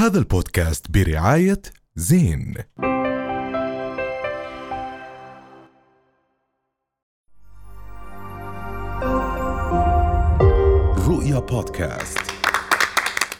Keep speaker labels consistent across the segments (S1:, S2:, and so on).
S1: هذا البودكاست برعاية زين. رؤيا بودكاست.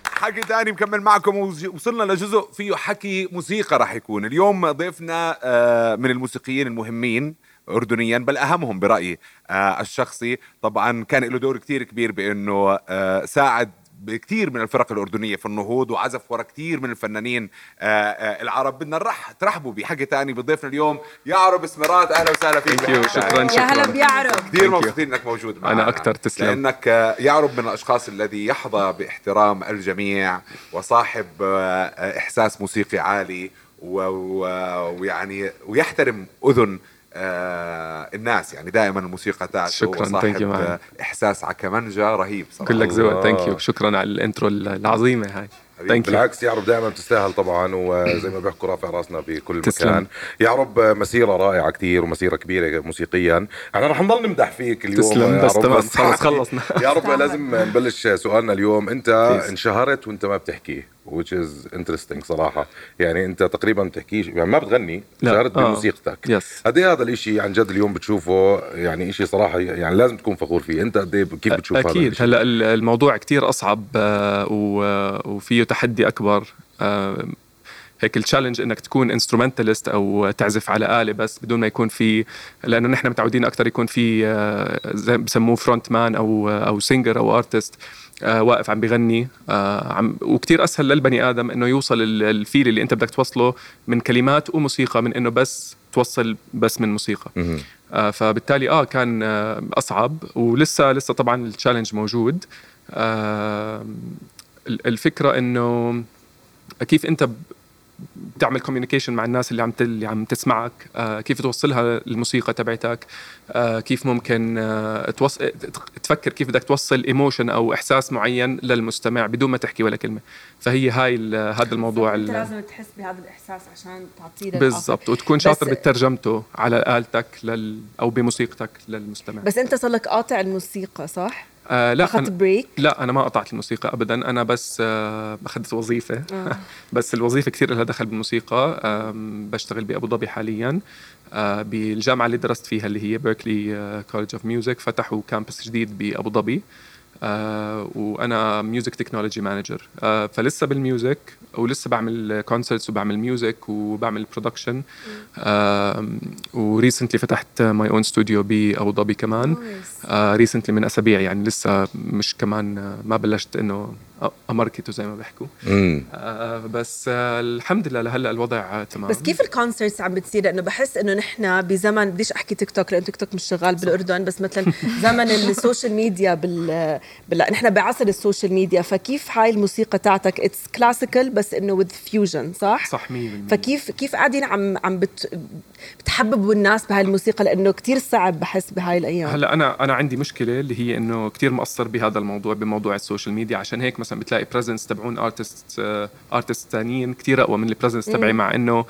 S2: حكي تاني مكمل معكم. وصلنا لجزء فيه حكي موسيقى راح يكون. اليوم ضيفنا آه، من الموسيقيين المهمين اردنيا بل أهمهم برأيي آه، الشخصي. طبعا كان له دور كتير كبير بأنه آه، ساعد بكثير من الفرق الأردنية في النهوض وعزف ورا كثير من الفنانين العرب. بدنا نرح ترحبوا بحكي تاني بضيفنا اليوم. يعرب اسمرات أهلا وسهلا فيك.
S3: شكرا. شكرا
S4: يا هلا بيعرب.
S2: كثير مبسوطين إنك موجود معنا.
S3: أنا أكثر تسلم.
S2: لأنك يعرب من الأشخاص الذي يحظى باحترام الجميع وصاحب إحساس موسيقي عالي ويعني ويحترم أذن آه الناس يعني دائما الموسيقى تاعته
S3: شكرا
S2: إحساس على كمانجا رهيب
S3: صراحة. كلك ذوق thank you شكرا على ال intro العظيمة هاي.
S5: thank you بالعكس يعرب دائما بتستاهل طبعا وزي ما بيحكوا رافع راسنا بكل تسلم. مكان. يعرب مسيرة رائعة كثير ومسيرة كبيرة موسيقيا. إحنا رح نضل نمدح فيك اليوم
S3: تسلم بس تمام خلص خلصنا.
S5: يعرب لازم نبلش سؤالنا اليوم. أنت انشهرت وأنت ما بتحكي which is interesting صراحة. يعني أنت تقريبا بتحكيش يعني ما بتغني شهرت آه. بموسيقتك.
S3: بس
S5: قد إيه هذا الشيء عن جد اليوم بتشوفه يعني شيء صراحة يعني لازم تكون فخور فيه. أنت قد إيه كيف بتشوف
S3: أكيد.
S5: هذا
S3: هلأ الموضوع كتير أصعب آه، وفيه تحدي أكبر. آه، هيك ال challenge إنك تكون instrumentalist أو تعزف على آلة بس بدون ما يكون في لأنه نحن متعودين أكثر يكون في زي بسموه front man أو أو singer أو artist آه واقف عم بغني. آه عم وكتير أسهل للبني آدم إنه يوصل ال feel اللي أنت بدك توصله من كلمات وموسيقى من إنه بس توصل بس من موسيقى. آه فبالتالي آه كان آه أصعب ولسه لسه طبعا ال challenge موجود. آه الفكرة إنه كيف أنت تعمل communication مع الناس اللي عم اللي عم تسمعك آه كيف توصلها الموسيقى تبعتك آه كيف ممكن آه توص... تفكر كيف بدك توصل emotion أو إحساس معين للمستمع بدون ما تحكي ولا كلمة. فهي هاي هذا الموضوع
S4: أنت لازم تحس بهذا الإحساس عشان تعطيه
S3: بالضبط وتكون شاطر بترجمته على آلتك لل... أو بموسيقتك للمستمع.
S4: بس أنت صار لك قاطع الموسيقى صح؟
S3: آه لا
S4: أخذت break؟
S3: لا أنا ما قطعت الموسيقى ابدا. أنا بس آه أخذت وظيفة. آه. بس الوظيفة كثير لها دخل بالموسيقى. آه بشتغل بأبو ظبي حاليا آه بالجامعة اللي درست فيها اللي هي بيركلي College of Music فتحوا campus جديد بأبو ظبي. آه وأنا music technology manager فلسه بال music ولسه بعمل concerts وبعمل music وبعمل production آه و recently فتحت my own studio بأبو ظبي كمان. آه recently من أسابيع يعني لسه مش كمان ما بلشت إنه اماركته زي ما بيحكوا. آه بس آه الحمد لله لهلا الوضع آه تمام.
S4: بس كيف ال concerts عم بتصير؟ لأنه بحس إنه نحن بزمن بديش أحكي تيك توك لأنه تيك توك مش شغال بالأردن بس مثلا زمن ال social media بال, بال... نحن بعصر ال social media فكيف هاي الموسيقى تاعتك؟ it's classical بس إنه with fusion صح؟
S3: صح 100%
S4: فكيف كيف قاعدين عم عم بت... بتحببوا الناس بهاي الموسيقى؟ لأنه كتير صعب بحس بهاي الأيام.
S3: هلا أنا أنا عندي مشكلة اللي هي إنه كتير مقصر بهذا الموضوع بموضوع ال social media عشان هيك مثلا بتلاقي presence تبعون artist artist ثانيين كثير أقوى من ال presence تبعي مع إنه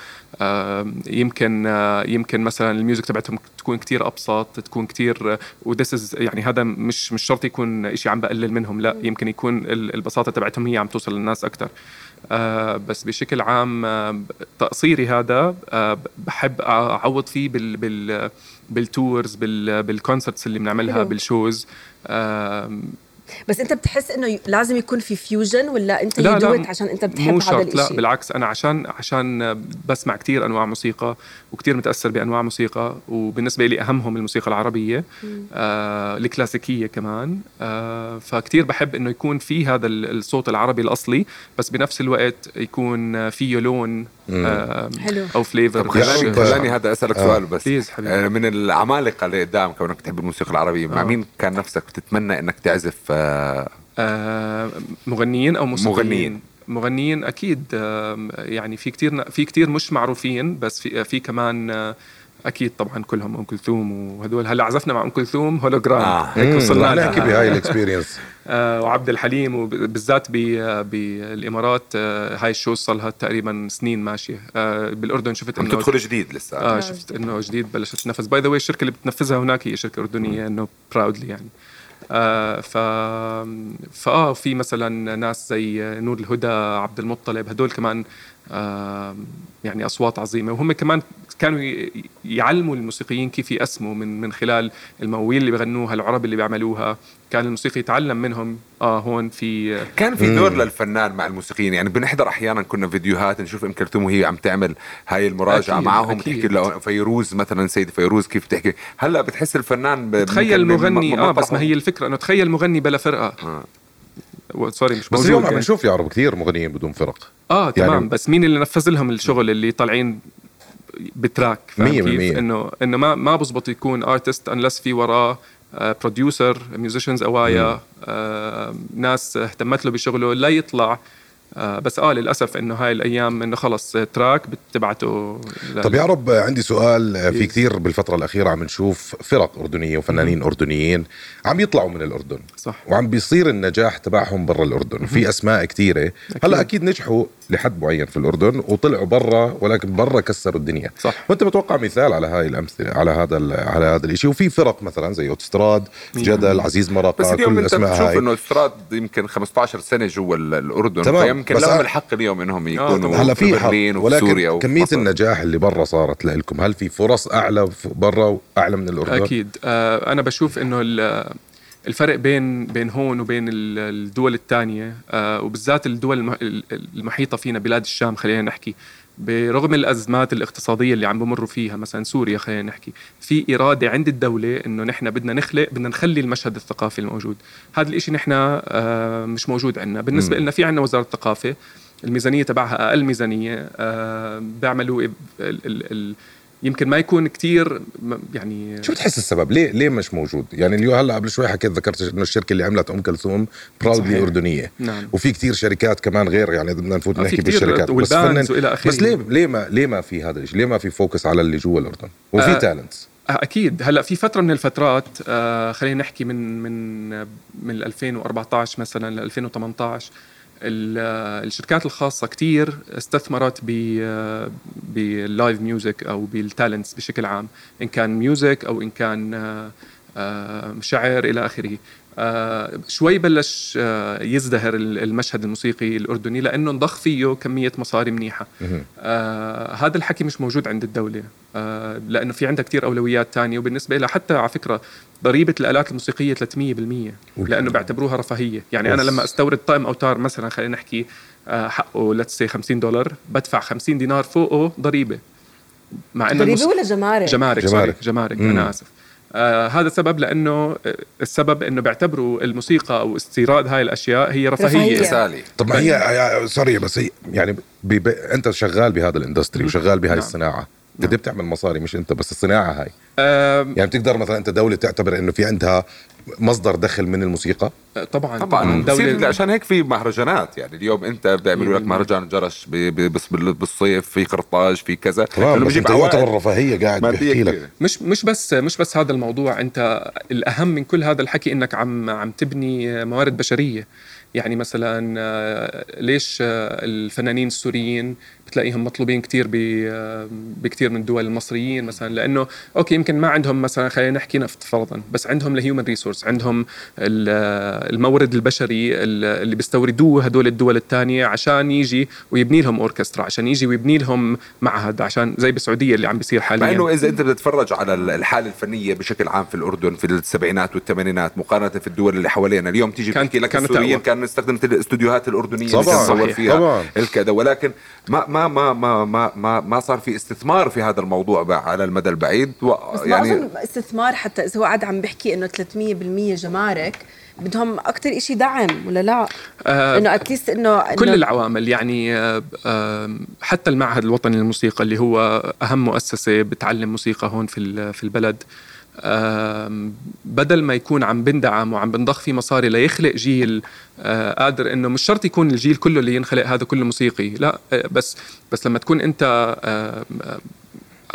S3: يمكن يمكن مثلا ال music تبعتهم تكون كثير أبسط تكون كثير و this يعني هذا مش مش شرط يكون شيء عم بقلل منهم لا يمكن يكون البساطة تبعتهم هي عم توصل للناس أكثر آه بس بشكل عام آه تقصيري هذا آه بحب أعوض فيه بال بال بال tours بال بال concerts اللي بنعملها بال shows
S4: بس انت بتحس انه لازم يكون في fusion ولا انت لا لا عشان انت بتحب
S3: مو
S4: هذا الشيء
S3: لا بالعكس أنا عشان عشان بسمع كثير أنواع موسيقى وكثير متأثر بأنواع موسيقى وبالنسبة لي أهمهم الموسيقى العربية آه الكلاسيكية كمان آه فكتير بحب إنه يكون في هذا الصوت العربي الأصلي بس بنفس الوقت يكون فيه لون
S4: آه حلو.
S3: أو flavor
S2: خلاني خلاني هذا أسألك آه. سؤال بس.
S3: please حبيبي.
S2: آه من العمالقة اللي قدام كونك تحب الموسيقى العربية مع آه. مين كان نفسك بتتمنى إنك تعزف آه
S3: آه مغنيين أو موسيقيين؟
S2: مغنيين.
S3: مغنيين أكيد. يعني في كتير في كتير مش معروفين بس في في كمان أكيد طبعا كلهم أم كلثوم وهدول هلأ عزفنا مع أم كلثوم هولوجرام
S5: آه. هيك وصلنا نحكي بهاي ال experience
S3: آه وعبد الحليم وبالذات بالإمارات آه هاي ال show صار لها تقريبا سنين ماشية. آه بالأردن شفت
S2: إنه تدخل جديد لسه.
S3: آه شفت إنه جديد بلشت تنفذ. by the way الشركة اللي بتنفذها هناك هي شركة أردنية إنه proudly يعني. آه ف فاه في مثلا ناس زي نور الهدى عبد المطلب هدول كمان آه يعني أصوات عظيمة. وهم كمان كانوا يعلموا الموسيقيين كيف يقسموا من من خلال المواويل اللي بغنوها العُرَب اللي بيعملوها. كان الموسيقي يتعلم منهم. آه هون في
S2: كان في دور للفنان مع الموسيقيين. يعني بنحضر أحيانا كنا فيديوهات نشوف ام كلثوم وهي عم تعمل هاي المراجعة
S3: أكيد،
S2: معهم.
S3: أكيد.
S2: تحكي له فيروز مثلا سيد فيروز كيف تحكي. هلأ بتحس الفنان
S3: تخيل مغني آه بس. ما هي الفكرة إنه تخيل مغني بلا فرقة.
S2: آه.
S3: sorry مش
S5: بس اليوم عم
S3: يعني.
S5: نشوف يعرب كثير مغنيين بدون فرق
S3: آه تمام
S5: يعني-
S3: بس مين اللي نفذ لهم الشغل اللي طالعين ب track فاهم
S5: مية
S3: كيف؟
S5: بالمية.
S3: انه إنه ما ما بزبط يكون artist unless في وراه producer musicians أو إيا آه ناس اهتمت له بشغله لا يطلع آه بس آه للأسف إنه هاي الأيام إنه خلص track بتبعته
S5: طب يا رب عندي سؤال في
S3: إيه.
S5: كثير بالفترة الأخيرة عم نشوف فرق أردنية وفنانين أردنيين عم يطلعوا من الأردن
S3: صح.
S5: وعم بيصير النجاح تبعهم برا الأردن. في أسماء كثيرة. هلأ أكيد نجحوا لحد معين في الأردن وطلعوا برا ولكن برا كسروا الدنيا
S3: صح.
S5: وأنت بتوقع مثال على هاي الأمثلة على هذا ال- على هذا الشيء وفي فرق مثلا زي أوتستراد جدل عزيز
S2: بس اليوم
S5: كل
S2: بتشوف
S5: هاي
S2: إنه استراد يمكن 15 سنة جوا ال- الأردن
S5: تمام.
S2: فيمكن
S5: بس
S2: لهم الحق اليوم إنهم يكونوا
S5: هلأ في حق ولكن
S2: مصر.
S5: النجاح اللي برا صارت لكم هل في فرص أعلى ف- برا وأعلى من الأردن؟
S3: أكيد آه أنا بشوف إنه ال- الفرق بين بين هون وبين ال- الدول الثانية آه وبالذات الدول الم- ال- المحيطة فينا بلاد الشام خلينا نحكي. برغم الأزمات الاقتصادية اللي عم بمروا فيها مثلا سوريا خلينا نحكي في إرادة عند الدولة إنه نحن بدنا نخلق بدنا نخلي المشهد الثقافي الموجود. هذا الإشي نحن آه مش موجود عندنا. بالنسبة لنا في عندنا وزارة الثقافة الميزانية تبعها أقل ميزانية آه بيعملوا ال ال ال يمكن ما يكون كتير يعني
S5: شو بتحس السبب؟ ليه ليه مش موجود؟ يعني اليوم هلا قبل شوي حكيت ذكرت إنه الشركة اللي عملت أم كلثوم
S3: proudly.
S5: أردنية
S3: نعم.
S5: وفي كثير شركات كمان غير يعني بدنا نفوت
S3: آه،
S5: نحكي
S3: كتير
S5: بالشركات بس فنن-. بس ليه ليه ما ليه ما في هذا الشيء؟ ليه ما في focus على اللي جوا الأردن؟ وفي
S3: آه،
S5: talents
S3: أكيد هلا في فترة من الفترات آه خلينا نحكي من من من 2014 مثلا ل 2018 ال- آه، الشركات الخاصة كتير استثمرت بال live music أو بال talents بشكل عام إن كان music أو إن كان آه، آه، شعر إلى آخره. شوي بلش آه، يزدهر ال- المشهد الموسيقي الأردني لأنه انضخ فيه كمية مصاري منيحة آه هذا الحكي مش موجود عند الدولة آه لأنه في عندها كتير أولويات تانية وبالنسبة لها حتى على فكرة ضريبة الآلات الموسيقية 300% لأنه بيعتبروها رفاهية يعني أنا
S5: أوف.
S3: لما أستورد طقم أوتار مثلا خلينا نحكي آه حقه let's say 50 دولار بدفع 50 دينار فوقه ضريبة مع إنه
S4: ضريبة
S3: الموس-
S4: ولا جمارك؟
S3: جمارك
S5: جمارك.
S3: جمارك جمارك. أنا آسف آه هذا سبب لأنه آه، السبب إنه بيعتبروا الموسيقى أو استيراد هاي الأشياء هي رفاهية,
S4: رفاهية.
S2: مثالي
S5: طب ما هي يا- sorry بس هي يعني بي بي أنت شغال بهذا ال industry وشغال بهاي
S3: نعم.
S5: الصناعة قد إيه بتعمل مصاري؟ مش أنت بس الصناعة هاي. يعني بتقدر مثلا أنت دولة تعتبر إنه في عندها مصدر دخل من الموسيقى؟
S3: طبعا.
S2: طبعا.
S3: دولة
S2: عشان هيك في مهرجانات. يعني اليوم أنت بيعملوا لك مهرجان جرش بالصيف في قرطاج في كذا. لأنه
S5: بس
S2: أنت
S5: يعتبر رفاهية قاعد
S2: مادية
S5: بيحكي لك.
S3: مش مش بس مش بس هذا الموضوع. أنت الأهم من كل هذا الحكي إنك عم عم تبني موارد بشرية. يعني مثلا آه، ليش آه، الفنانين السوريين بتلاقيهم مطلوبين كتير ب- آه، بكتير من الدول المصريين مثلا لأنه okay يمكن ما عندهم مثلا خلينا نحكي نفط فرضا بس عندهم ال human resources عندهم ال- المورد البشري ال- اللي بيستوردوه هدول الدول الثانية عشان يجي ويبني لهم أوركسترا عشان يجي ويبني لهم معهد عشان زي بالسعودية اللي عم بيصير حاليا
S2: مع إنه إذا أنت بتتفرج على ال- الحالة الفنية بشكل عام في الأردن في السبعينات والثمانينات مقارنة في الدول اللي حوالينا اليوم تيجي
S3: كانت-
S2: بتحكي لك
S3: كانت
S2: السوريين
S3: أقوى.
S2: كان استخدمت الاستوديوهات الأردنية اللي
S5: طبعاً.
S2: كان صور
S3: صحيح.
S2: فيها
S5: طبعاً.
S2: الكذا ولكن ما ما ما ما ما ما, ما صار في استثمار في هذا الموضوع بقى على المدى البعيد و
S4: بس ما
S2: يعني
S4: أظن استثمار حتى إذا هو قاعد عم بيحكي إنه 300% جمارك بدهم أكثر شيء دعم ولا لا؟
S3: آه،
S4: إنه اتليست إنه إنه-
S3: كل العوامل يعني آه، آه، حتى المعهد الوطني للموسيقى اللي هو أهم مؤسسة بتعلم موسيقى هون في ال- في البلد آم، بدل ما يكون عم بندعم وعم بنضخ فيه مصاري ليخلق جيل آه، قادر إنه مش شرط يكون الجيل كله اللي ينخلق هذا كله موسيقي لا آه، بس بس لما تكون أنت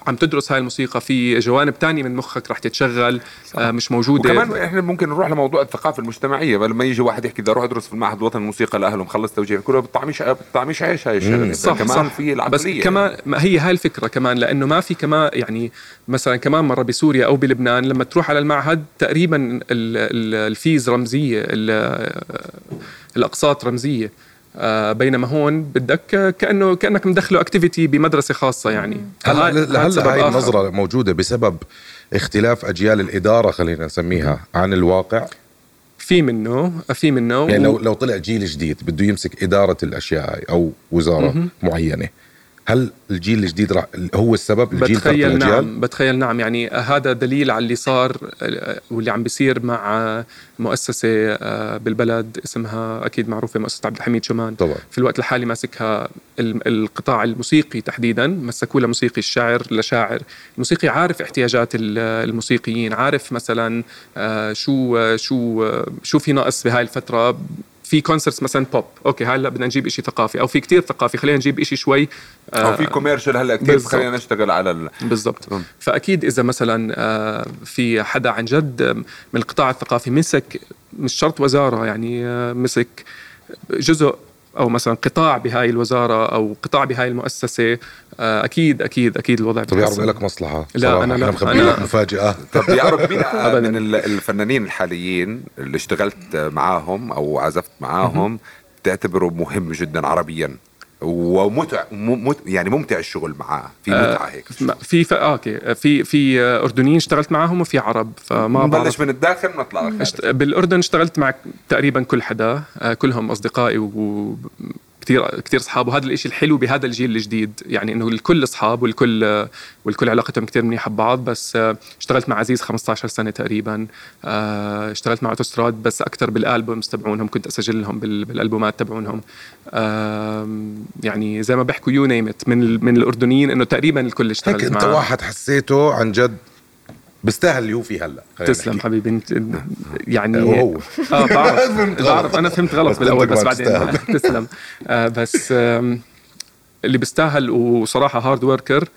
S3: عم تدرس هاي الموسيقى في جوانب تانية من مخك رح تتشغل آه مش موجودة.
S2: وكمان إحنا ممكن نروح لموضوع الثقافة المجتمعية لما يجي واحد يحكي بدي أروح أدرس في المعهد الوطني للموسيقى لأهله مخلص توجيه كله بتطعميش بتطعميش عيش هاي الشغلة.
S3: صح
S2: كمان
S3: صح.
S2: في
S3: بس
S2: العقليه
S3: كمان ما هي هاي الفكرة كمان لأنه ما في كمان يعني مثلا كمان مرة بسوريا أو بلبنان لما تروح على المعهد تقريبا ال- ال- الفيز رمزية ال- الأقساط رمزية. بينما هون بدك كانه كأنك مدخله activity بمدرسة خاصة يعني.
S5: هلا هلا هاي. النظرة موجودة بسبب اختلاف أجيال الإدارة خلينا نسميها عن الواقع؟
S3: في منه في منه.
S5: يعني لو لو طلع جيل جديد بده يمسك إدارة الأشياء هاي أو وزارة معينة هل الجيل الجديد راح هو السبب الجيل
S3: بتخيل نعم بتخيل نعم. يعني هذا دليل على اللي صار واللي عم بيصير مع مؤسسة آه، بالبلد اسمها أكيد معروفة مؤسسة عبد الحميد شومان.
S5: طبعا.
S3: في الوقت الحالي ماسكها ال- القطاع الموسيقي تحديدا مسكوا له موسيقي الشاعر لشاعر. الموسيقي عارف احتياجات ال- الموسيقيين عارف مثلا آه، شو آه، شو شو في نقص بهاي الفترة في concerts مثلا pop okay هلأ بدنا نجيب إشي ثقافي أو في كتير ثقافي خلينا نجيب إشي شوي
S2: أو في commercial هلأ كثير. خلينا نشتغل على ال...
S3: بالضبط. فأكيد إذا مثلا آه، في حدا عن جد من القطاع الثقافي مسك مش شرط وزارة يعني آه، مسك جزء أو مثلا قطاع بهاي الوزارة أو قطاع بهاي المؤسسة آه، أكيد أكيد أكيد الوضع
S5: طب يا رب
S3: بيتحسن.
S5: لك مصلحة
S3: لا،. أنا لا.
S5: مخبيين
S3: أنا-
S5: لك مفاجأة
S2: طب يا رب مين
S3: أبداً.
S2: من ال- الفنانين الحاليين اللي اشتغلت معاهم أو عزفت معاهم تعتبره مهم جدا عربيا ومتع م- مت يعني ممتع الشغل معاه. في متعة هيك.
S3: في ف... آه، أوكي. في في آه، أردنيين اشتغلت معاهم وفي عرب فما
S2: نبلش
S3: بعرف.
S2: من الداخل نطلع للخارج.
S3: اشت... بالأردن اشتغلت مع تقريبا كل حدا آه، كلهم أصدقائي وكثير كثير اصحاب وهذا الإشي الحلو بهذا الجيل الجديد يعني إنه الكل اصحاب والكل والكل علاقتهم كثير منيحة ببعض. بس آه، اشتغلت مع عزيز 15 سنة تقريبا. آه، اشتغلت مع أوتوستراد بس أكثر بالألبومز تبعونهم كنت اسجل لهم بال- بالألبومات تبعونهم. يعني زي ما بيحكوا you name it من من الأردنيين إنه تقريبا الكل
S5: هيك
S3: اشتغلت
S5: أنت
S3: معه
S5: واحد حسيته عن جد؟ بيستاهل اللي هو فيه هلا
S3: تسلم
S5: نحكي.
S3: حبيبي انت يعني
S5: وهو.
S3: آه بعرف. بعرف. أنا فهمت غلط
S5: بالأول
S3: بس بعدين. تسلم. آه بس آم، اللي بيستاهل وصراحة hard worker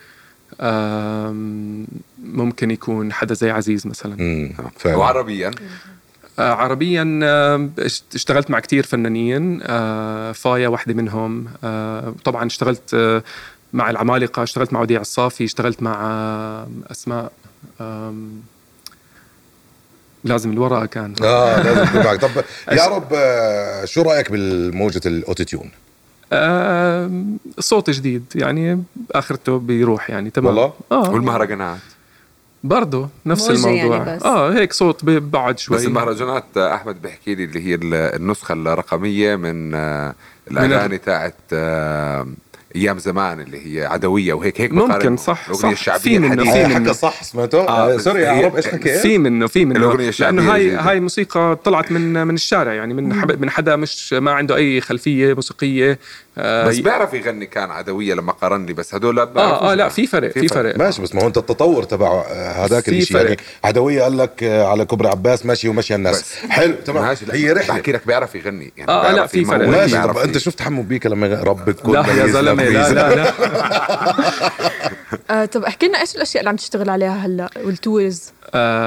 S3: ممكن يكون حدا زي عزيز مثلا.
S5: امم
S2: وعربيا؟
S3: آه عربيا آه اشت- اشتغلت مع كتير فنانين آه فايا واحدة منهم. آه طبعا اشتغلت آه مع العمالقة اشتغلت مع وديع الصافي اشتغلت مع آه أسماء لازم الورقة كان.
S5: آه لازم تكون معك طب يا رب آه، شو رأيك بالموجة الأوتوتيون؟
S3: آه صوت جديد يعني اخرته بيروح يعني تمام.
S5: والله؟
S3: آه
S2: والمهرجانات؟
S3: برضه نفس
S4: موجة
S3: الموضوع.
S4: يعني بس.
S3: آه هيك صوت ببعد شوي.
S2: بس المهرجانات آه، أحمد بيحكي لي اللي هي ال- النسخة الرقمية من آه، الأغاني تاعت أيام زمان اللي هي عدوية وهيك هيك
S3: ممكن،. صح،
S2: الاغنيه
S3: صح.
S2: الشعبية
S3: في منه،. في
S5: آه،
S3: منه.
S5: حكى صح سمعته
S2: آه،
S5: آه sorry يا
S2: هي-
S5: يعرب إيش حكيت
S3: في منه في منه
S2: الأغنية الشعبية
S3: لأنه هاي. هاي موسيقى طلعت من من الشارع يعني من حب من حدا مش ما عنده أي خلفية موسيقية آه
S2: بس بيعرف يغني كان عدوية لما قارن لي بس هدول
S3: آه آه لا في فرق في فرق.
S5: ماشي بس ما هو انت التطور تبع هذاك الشيء. يعني عدوية قال لك آه، على كوبري عباس ماشي ومشي الناس.
S2: بس.
S5: حلو تمام. هي رحلة.
S2: بحكي لك بيعرف يغني. يعني
S3: آه، آه، لا، في فرق.
S5: ماشي طب
S2: أنت
S5: شفت حمو بيكا لما رب تكون
S3: لا يا زلمة لا. لا لا.
S6: طب احكي لنا إيش الأشياء اللي عم تشتغل عليها هلأ
S3: وال tours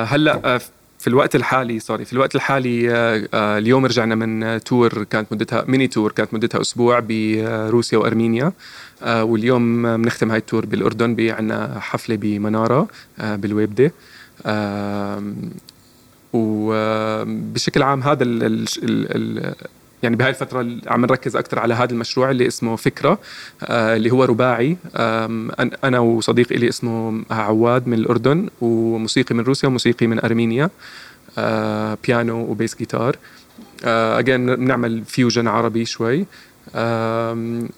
S3: هلأ في الوقت الحالي sorry في الوقت الحالي آه آه اليوم رجعنا من tour كانت مدتها mini tour كانت مدتها أسبوع بروسيا وأرمينيا آه واليوم بنختم هاي ال tour بالأردن عندنا حفلة بمنارة بالويبدة وبشكل عام هذا يعني بهاي الفترة عم نركز أكثر على هذا المشروع اللي اسمه فكرة آه اللي هو رباعي. أنا وصديق إلي اسمه عواد من الأردن وموسيقي من روسيا وموسيقي من أرمينيا آه بيانو و bass guitar. Again بنعمل fusion عربي شوي.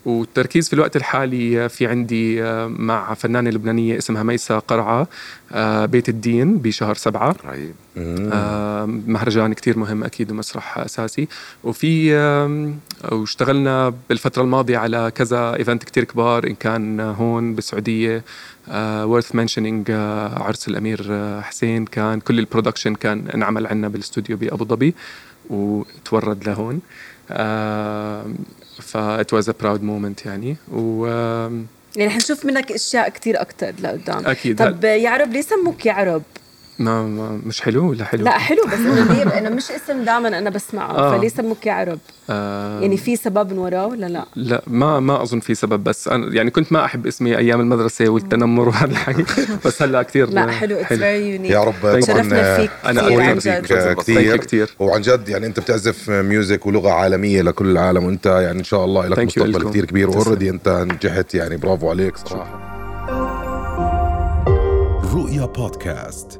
S3: والتركيز في الوقت الحالي في عندي آه، مع فنانة لبنانية اسمها ميسا قرعة آه، بيت الدين بشهر سبعة. آه، مهرجان كتير مهم أكيد ومسرح أساسي. وفي واشتغلنا بالفترة الماضية على كذا event كتير كبار إن كان هون بالسعودية و worth mentioning عرس الأمير آه، حسين. كان كل ال production كان انعمل عنا بالاستوديو بأبو ظبي و toured لهون. ف it was a proud moment يعني. و
S4: يعني حنشوف منك أشياء كتير أكثر لقدام.
S3: أكيد.
S4: طب يعرب ليه سموك يعرب
S3: ما, ما مش حلو ولا حلو؟
S4: لا حلو بس ليه انه مش اسم دائما أنا بسمعه
S3: آه.
S4: فليه سموك يعرب
S3: آه
S4: يعني في سبب من وراه ولا لا
S3: لا ما ما أظن في سبب بس أنا يعني كنت ما أحب اسمي أيام المدرسة والتنمر وهذا الحكي بس هلأ كثير
S4: لا حلو اتس فيري يونيك
S5: يا رب طبعا
S4: شرفنا فيك
S3: أنا
S4: كثير
S3: أول
S4: عن
S3: فيك.
S4: جد
S5: فيك
S3: Thank
S5: كثير
S3: كتير.
S5: وعن جد يعني أنت بتعزف music ولغة عالمية لكل العالم وأنت يعني إن شاء الله لك مستقبل. كثير كبير. already أنت نجحت يعني برافو عليك صراحة
S1: رؤيا بودكاست